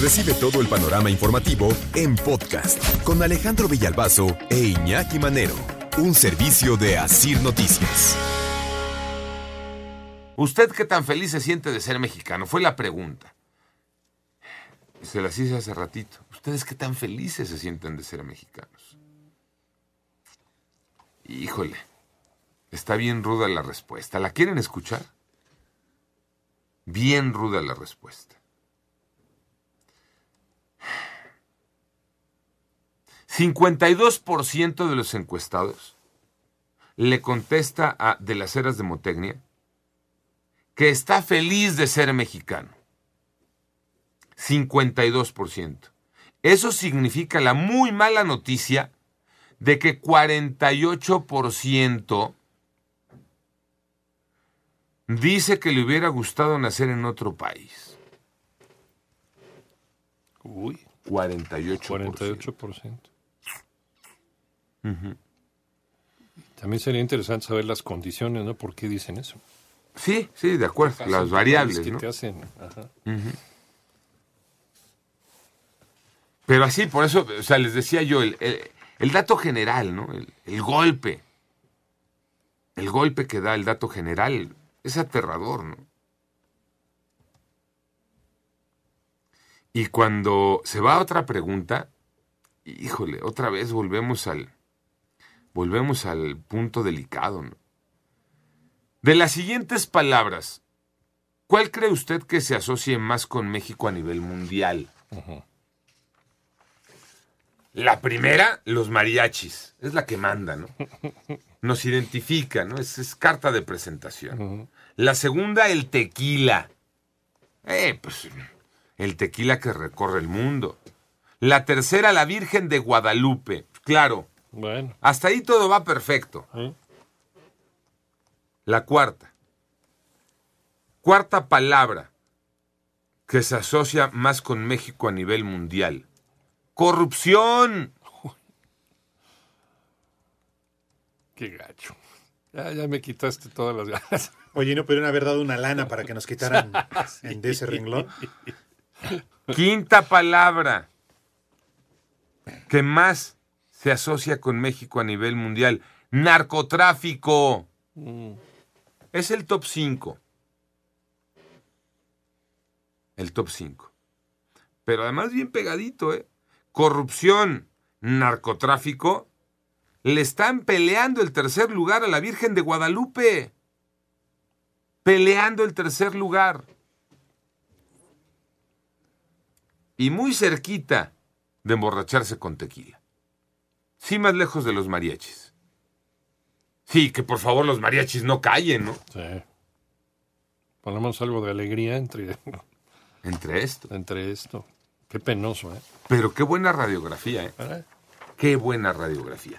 Recibe todo el panorama informativo en podcast con Alejandro Villalbazo e Iñaki Manero, un servicio de Asir Noticias. ¿Usted qué tan feliz se siente de ser mexicano? Fue la pregunta. Se las hice hace ratito. ¿Ustedes qué tan felices se sienten de ser mexicanos? Híjole, está bien ruda la respuesta. ¿La quieren escuchar? Bien ruda la respuesta. 52% de los encuestados le contesta a De las Heras de Motecnia que está feliz de ser mexicano. 52%. Eso significa la muy mala noticia de que 48% dice que le hubiera gustado nacer en otro país. Uy, 48%. 48%. También sería interesante saber las condiciones, ¿no? ¿Por qué dicen eso? Sí, sí, de acuerdo. Las variables, que ¿no? te hacen. Ajá. Pero así, por eso, o sea, les decía yo, el, el- el dato general, ¿no? El, el golpe. El golpe que da el dato general es aterrador, ¿no? Y cuando se va a otra pregunta, híjole, otra vez volvemos al volvemos al punto delicado, ¿no? De las siguientes palabras, ¿cuál cree usted que se asocie más con México a nivel mundial? La primera, los mariachis. Es la que manda, ¿no? Nos identifica, ¿no? Es, es carta de presentación. La segunda, el tequila. Eh, pues el tequila que recorre el mundo. La tercera, la Virgen de Guadalupe. Claro, Bueno, hasta ahí todo va perfecto. ¿eh? La cuarta. Cuarta palabra que se asocia más con México a nivel mundial. Corrupción. qué gacho. Ya, ya me quitaste todas las ganas. Oye, ¿no pudieron haber dado una lana para que nos quitaran en de ese renglón? Quinta palabra que más se asocia con México a nivel mundial. Narcotráfico. Es el top 5. El top 5. Pero además bien pegadito, ¿eh? Corrupción, narcotráfico. Le están peleando el tercer lugar a la Virgen de Guadalupe. Peleando el tercer lugar. y muy cerquita de emborracharse con tequila. Sí, más lejos de los mariachis. Sí, que por favor los mariachis no callen, ¿no? Sí. Menos algo de alegría entre, Entre esto. entre esto. Qué penoso, ¿eh? Pero qué buena radiografía, ¿eh? Ah, Qué buena radiografía.